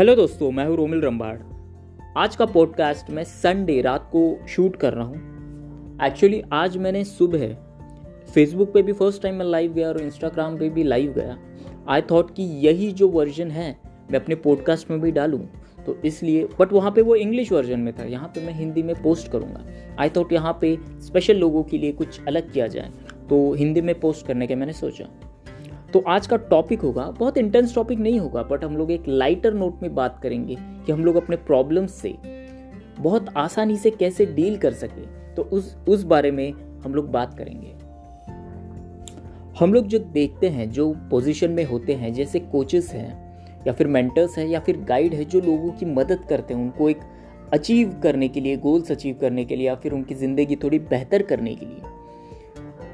Hello दोस्तों, मैं हूँ रोमिल रंबाड़। आज का पॉडकास्ट मैं संडे रात को शूट कर रहा हूँ। एक्चुअली आज मैंने सुबह फेसबुक पे भी फ़र्स्ट टाइम मैं लाइव गया और इंस्टाग्राम पे भी लाइव गया। आई थॉट कि यही जो वर्जन है, मैं अपने पॉडकास्ट में भी डालूं। तो इसलिए बट वहाँ पे वो इंग्लिश वर्जन में था, यहाँ पे मैं हिंदी में पोस्ट करूँगा। आई थॉट यहाँ पे स्पेशल लोगों के लिए कुछ अलग किया जाए। तो हिंदी में पोस्ट करने के मैंने सोचा। तो आज का टॉपिक होगा, बहुत इंटेंस टॉपिक नहीं होगा बट हम लोग एक लाइटर नोट में बात करेंगे कि हम लोग अपने प्रॉब्लम्स से बहुत आसानी से कैसे डील कर सके। तो उस उस बारे में हम लोग बात करेंगे। हम लोग जो देखते हैं, जो पोजीशन में होते हैं, जैसे कोचेस हैं, या फिर मेंटर्स हैं, या फिर गाइड है, जो लोगों की मदद करते हैं, उनको एक अचीव करने के लिए गोल्स अचीव करने के लिए, या फिर उनकी ज़िंदगी थोड़ी बेहतर करने के लिए।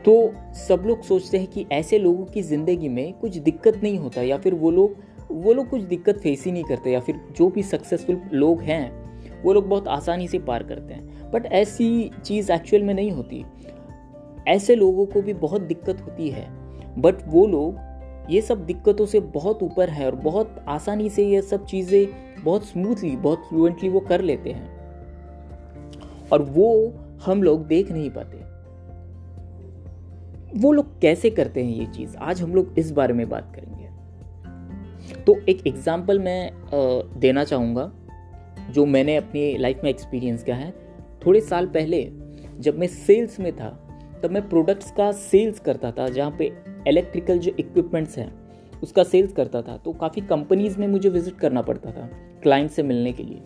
तो सब लोग सोचते हैं कि ऐसे लोगों की ज़िंदगी में कुछ दिक्कत नहीं होता या फिर वो लोग वो लोग कुछ दिक्कत फेस ही नहीं करते या फिर जो भी सक्सेसफुल लोग हैं, वो लोग बहुत आसानी से पार करते हैं। बट ऐसी चीज़ एक्चुअल में नहीं होती। ऐसे लोगों को भी बहुत दिक्कत होती है। बट वो लोग, ये सब दिक्कतों से बहुत ऊपर है और बहुत आसानी से ये सब चीज़ें बहुत स्मूथली बहुत फ्लुएंटली वो कर लेते हैं। और वो हम लोग देख नहीं पाते। वो लोग कैसे करते हैं ये चीज़? आज हम लोग इस बारे में बात करेंगे। तो एक एग्ज़ाम्पल मैं देना चाहूँगा, जो मैंने अपनी लाइफ में एक्सपीरियंस किया है। थोड़े साल पहले जब मैं सेल्स में था, तब मैं प्रोडक्ट्स का सेल्स करता था, जहाँ पे इलेक्ट्रिकल जो इक्विपमेंट्स हैं, उसका सेल्स करता था। तो काफ़ी कंपनीज़ में मुझे विज़िट करना पड़ता था क्लाइंट से मिलने के लिए।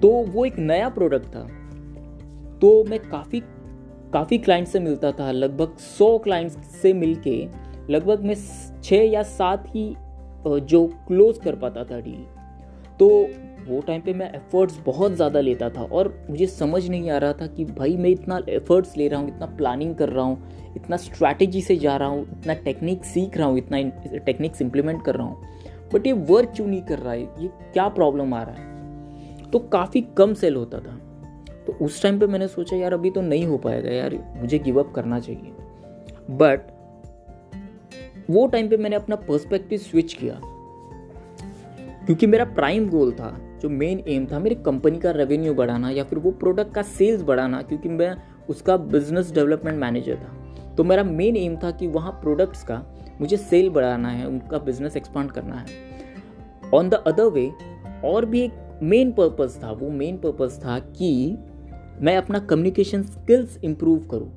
तो वो एक नया प्रोडक्ट था। तो मैं काफ़ी काफ़ी क्लाइंट से मिलता था, लगभग सौ क्लाइंट्स से मिलके लगभग मैं छः या सात ही जो क्लोज कर पाता था डील तो वो टाइम पे मैं एफर्ट्स बहुत ज़्यादा लेता था और मुझे समझ नहीं आ रहा था कि भाई मैं इतना एफर्ट्स ले रहा हूँ, इतना प्लानिंग कर रहा हूँ, इतना स्ट्रैटेजी से जा रहा हूँ, इतना टेक्निक सीख रहा हूँ, इतना टेक्निक्स इम्प्लीमेंट कर रहा हूँ। बट ये वर्क क्यों नहीं कर रहा है? ये क्या प्रॉब्लम आ रहा है? तो काफ़ी कम सेल होता था। तो उस टाइम पे मैंने सोचा, यार, अभी तो नहीं हो पाएगा यार, मुझे गिव अप करना चाहिए. बट वो टाइम पे मैंने अपना पर्सपेक्टिव स्विच किया। क्योंकि मेरा प्राइम गोल था, जो मेन एम था, मेरी कंपनी का रेवेन्यू बढ़ाना या फिर वो प्रोडक्ट का सेल्स बढ़ाना, क्योंकि मैं उसका बिज़नेस डेवलपमेंट मैनेजर था। तो मेरा मेन एम था कि वहाँ प्रोडक्ट्स का मुझे सेल बढ़ाना है, उनका बिज़नेस एक्सपांड करना है। ऑन द अदर वे और भी एक मेन पर्पज़ था, वो मेन पर्पज़ था कि मैं अपना कम्युनिकेशन स्किल्स इम्प्रूव करूँ?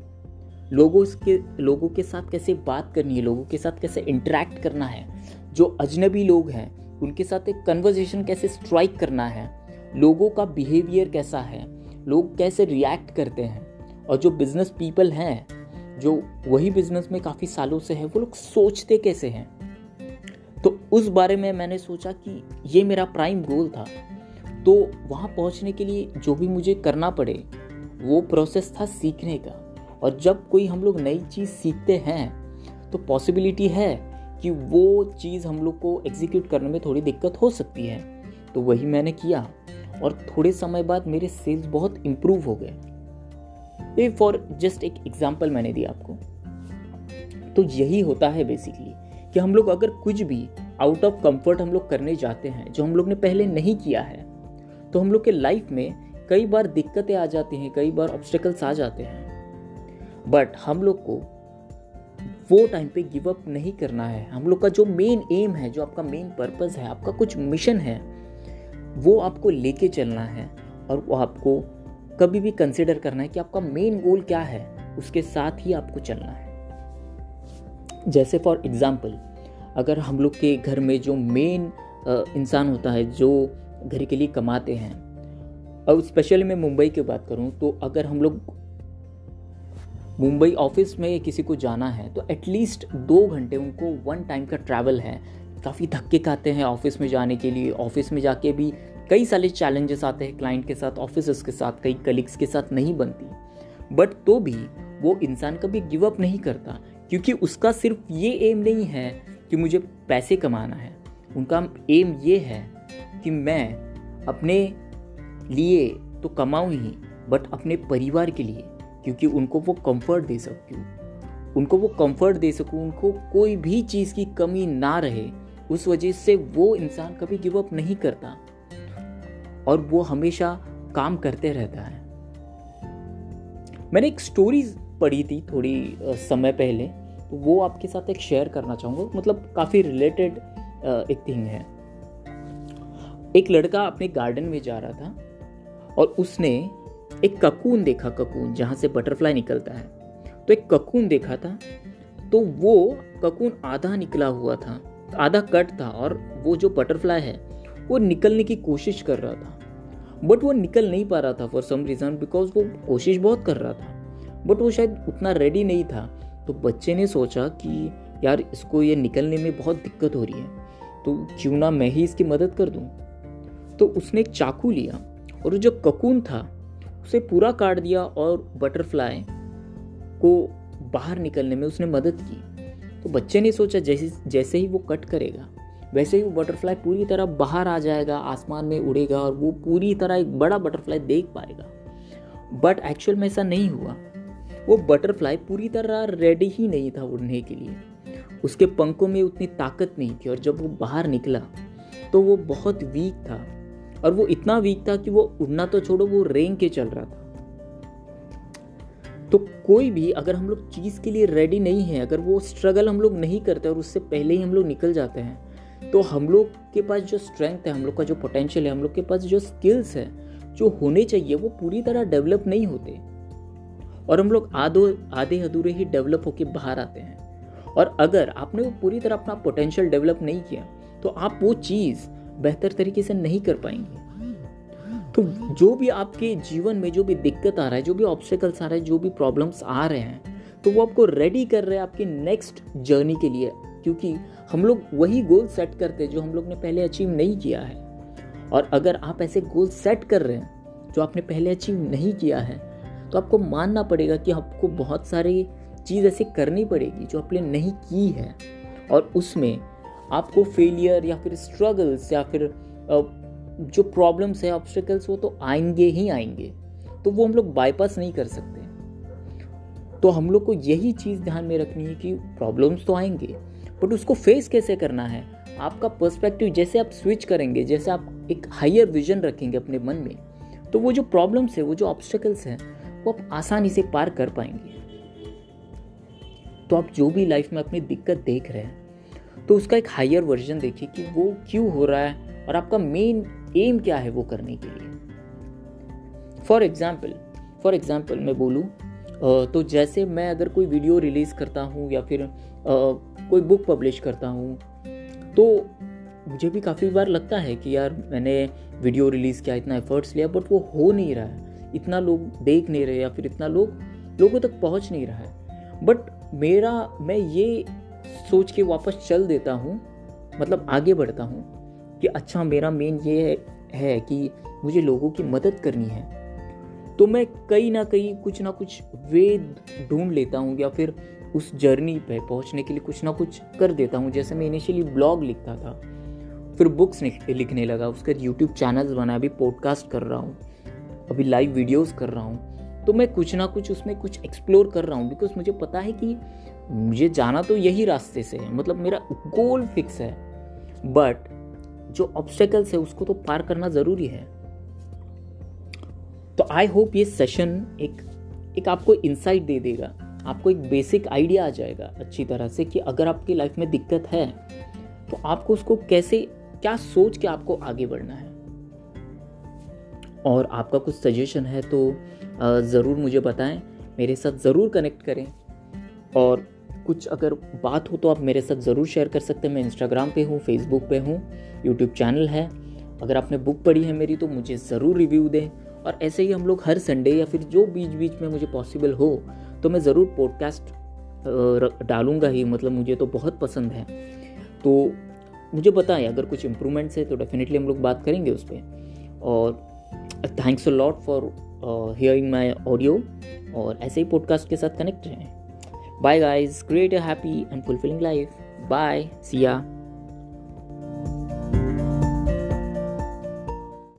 लोगों के लोगों के साथ कैसे बात करनी है? लोगों के साथ कैसे इंटरेक्ट करना है? जो अजनबी लोग हैं, उनके साथ एक कन्वर्जेशन कैसे स्ट्राइक करना है? लोगों का बिहेवियर कैसा है? लोग कैसे रिएक्ट करते हैं? और जो बिज़नेस पीपल हैं, जो वही बिज़नेस में काफ़ी सालों से है, वो लोग सोचते कैसे हैं? तो उस बारे में मैंने सोचा कि ये मेरा प्राइम गोल था। तो वहाँ पहुँचने के लिए जो भी मुझे करना पड़े, वो प्रोसेस था सीखने का। और जब कोई हम लोग नई चीज़ सीखते हैं तो पॉसिबिलिटी है कि वो चीज़ हम लोग को एग्जीक्यूट करने में थोड़ी दिक्कत हो सकती है। तो वही मैंने किया और थोड़े समय बाद मेरे सेल्स बहुत इम्प्रूव हो गए। ये फॉर जस्ट एक एग्ज़ाम्पल मैंने दिया आपको। तो यही होता है बेसिकली कि हम लोग अगर कुछ भी आउट ऑफ़ कंफर्ट हम लोग करने जाते हैं, जो हम लोग ने पहले नहीं किया है तो हम लोग के लाइफ में कई बार दिक्कतें आ जाती हैं, कई बार ऑब्स्टिकल्स आ जाते हैं। बट हम लोग को वो टाइम पे गिव अप नहीं करना है। हम लोग का जो मेन एम है, जो आपका मेन पर्पस है, आपका कुछ मिशन है, वो आपको लेके चलना है और वो आपको कभी भी कंसिडर करना है कि आपका मेन गोल क्या है, उसके साथ ही आपको चलना है। जैसे फॉर एग्ज़ाम्पल अगर हम लोग के घर में जो मेन इंसान होता है, जो घर के लिए कमाते हैं। और स्पेशली मैं मुंबई की बात करूँ तो अगर हम लोग मुंबई ऑफ़िस में किसी को जाना है तो एटलीस्ट दो घंटे उनको वन टाइम का ट्रैवल है। काफ़ी धक्के खाते हैं ऑफ़िस में जाने के लिए। ऑफ़िस में जाके भी कई सारे चैलेंजेस आते हैं क्लाइंट के साथ ऑफ़िस के साथ, कई कलीग्स के साथ नहीं बनती। बट तो भी वो इंसान कभी गिव अप नहीं करता, क्योंकि उसका सिर्फ़ ये एम नहीं है कि मुझे पैसे कमाना है। उनका एम ये है कि मैं अपने लिए तो कमाऊँ ही बट अपने परिवार के लिए, क्योंकि उनको वो कंफर्ट दे सकूँ। उनको वो कंफर्ट दे सकूँ, उनको कोई भी चीज़ की कमी ना रहे, उस वजह से वो इंसान कभी गिव अप नहीं करता। और वो हमेशा काम करते रहता है। मैंने एक स्टोरी पढ़ी थी थोड़ी समय पहले तो वो आपके साथ एक शेयर करना चाहूँगा। मतलब काफ़ी रिलेटेड एक थिंग है। एक लड़का अपने गार्डन में जा रहा था और उसने एक ककून देखा, ककून जहाँ से बटरफ्लाई निकलता है। तो एक ककून देखा था तो वो ककून आधा निकला हुआ था, आधा कट था और वो जो बटरफ्लाई है, वो निकलने की कोशिश कर रहा था। बट वो निकल नहीं पा रहा था फॉर सम रीज़न बिकॉज़ वो कोशिश बहुत कर रहा था। बट वो शायद उतना रेडी नहीं था। तो बच्चे ने सोचा कि यार इसको ये निकलने में बहुत दिक्कत हो रही है। तो क्यों ना मैं ही इसकी मदद कर दूँ? तो उसने एक चाकू लिया और जो ककून था, उसे पूरा काट दिया और बटरफ्लाई को बाहर निकलने में उसने मदद की। तो बच्चे ने सोचा, जैसे जैसे ही वो कट करेगा, वैसे ही वो बटरफ्लाई पूरी तरह बाहर आ जाएगा, आसमान में उड़ेगा और वो पूरी तरह एक बड़ा बटरफ्लाई देख पाएगा। बट एक्चुअल में ऐसा नहीं हुआ। वो बटरफ्लाई पूरी तरह रेडी ही नहीं था उड़ने के लिए। उसके पंखों में उतनी ताकत नहीं थी और जब वो बाहर निकला तो वो बहुत वीक था। और वो इतना वीक था कि वो उड़ना तो छोड़ो, वो रेंग के चल रहा था। तो कोई भी अगर हम लोग चीज़ के लिए रेडी नहीं है, अगर वो स्ट्रगल हम लोग नहीं करते और उससे पहले ही हम लोग निकल जाते हैं तो हम लोग के पास जो स्ट्रेंथ है, हम लोग का जो पोटेंशियल है, हम लोग के पास जो स्किल्स है, जो होने चाहिए, वो पूरी तरह डेवलप नहीं होते। और हम लोग आधो, आधे अधूरे ही डेवलप होके बाहर आते हैं। और अगर आपने वो पूरी तरह अपना पोटेंशियल डेवलप नहीं किया तो आप वो चीज़ बेहतर तरीके से नहीं कर पाएँगे। तो जो भी आपके जीवन में जो भी दिक्कत आ रहा है, जो भी ऑब्स्टिकल्स आ रहे हैं, जो भी प्रॉब्लम्स आ रहे हैं तो वो आपको रेडी कर रहे हैं आपके नेक्स्ट जर्नी के लिए। क्योंकि हम लोग वही गोल सेट करते हैं जो हम लोग ने पहले अचीव नहीं किया है। और अगर आप ऐसे गोल सेट कर रहे हैं जो आपने पहले अचीव नहीं किया है तो आपको मानना पड़ेगा कि आपको बहुत सारी चीज़ ऐसी करनी पड़ेगी जो आपने नहीं की है। और उसमें आपको फेलियर या फिर स्ट्रगल्स या फिर जो प्रॉब्लम्स है ऑब्स्टिकल्स वो तो आएँगे ही आएँगे। तो वो हम लोग बाईपास नहीं कर सकते। तो हम लोग को यही चीज़ ध्यान में रखनी है कि प्रॉब्लम्स तो आएँगे बट उसको फेस कैसे करना है? आपका पर्सपेक्टिव जैसे आप स्विच करेंगे, जैसे आप एक हाइयर विजन रखेंगे अपने मन में तो वो जो प्रॉब्लम्स है, वो जो ऑब्स्टिकल्स हैं, वो आप आसानी से पार कर पाएँगे। तो आप जो भी लाइफ में अपनी दिक्कत देख रहे हैं तो उसका एक हाइयर वर्जन देखिए कि वो क्यों हो रहा है और आपका मेन एम क्या है वो करने के लिए। फॉर एग्ज़ाम्पल फॉर एग्ज़ाम्पल मैं बोलूँ तो जैसे मैं अगर कोई वीडियो रिलीज़ करता हूँ या फिर कोई बुक पब्लिश करता हूँ तो मुझे भी काफ़ी बार लगता है कि यार मैंने वीडियो रिलीज़ किया, इतना एफर्ट्स लिया बट वो हो नहीं रहा है। इतना लोग देख नहीं रहे या फिर इतना लोग, लोगों तक पहुँच नहीं रहा है। बट मेरा, मैं ये सोच के वापस चल देता हूँ मतलब आगे बढ़ता हूँ कि अच्छा मेरा मेन ये है कि मुझे लोगों की मदद करनी है। तो मैं कहीं ना कहीं कुछ ना कुछ वे ढूंढ लेता हूँ या फिर उस जर्नी पे पहुँचने के लिए कुछ ना कुछ कर देता हूँ। जैसे मैं इनिशियली ब्लॉग लिखता था, फिर बुक्स लिखने लगा, उसके यूट्यूब चैनल्स बना अभी पॉडकास्ट कर रहा हूँ, अभी लाइव वीडियोस कर रहा हूँ। तो मैं कुछ ना कुछ उसमें कुछ एक्सप्लोर कर रहा हूँ बिकॉज़ मुझे पता है कि मुझे जाना तो यही रास्ते से है। मतलब मेरा गोल फिक्स है। बट जो ऑब्स्टेकल्स है, उसको तो पार करना ज़रूरी है। तो आई होप ये सेशन एक एक आपको इंसाइट दे देगा। आपको एक बेसिक आइडिया आ जाएगा अच्छी तरह से कि अगर आपकी लाइफ में दिक्कत है तो आपको उसको कैसे, क्या सोच के आपको आगे बढ़ना है। और आपका कुछ सजेशन है तो ज़रूर मुझे बताएँ। मेरे साथ ज़रूर कनेक्ट करें। और कुछ अगर बात हो तो आप मेरे साथ ज़रूर शेयर कर सकते हैं। मैं इंस्टाग्राम पे हूँ फेसबुक पे हूँ यूट्यूब चैनल है। अगर आपने बुक पढ़ी है मेरी तो मुझे ज़रूर रिव्यू दें। और ऐसे ही हम लोग हर संडे या फिर जो बीच बीच में मुझे पॉसिबल हो तो मैं ज़रूर पॉडकास्ट डालूँगा ही। मतलब मुझे तो बहुत पसंद है। तो मुझे बताएँ अगर कुछ इम्प्रूवमेंट्स है तो डेफिनेटली हम लोग बात करेंगे उस पर और thanks a lot for hearing my audio और ऐसे ही पॉडकास्ट के साथ कनेक्ट रहें। Bye, guys. Create a happy and fulfilling life. Bye. See ya.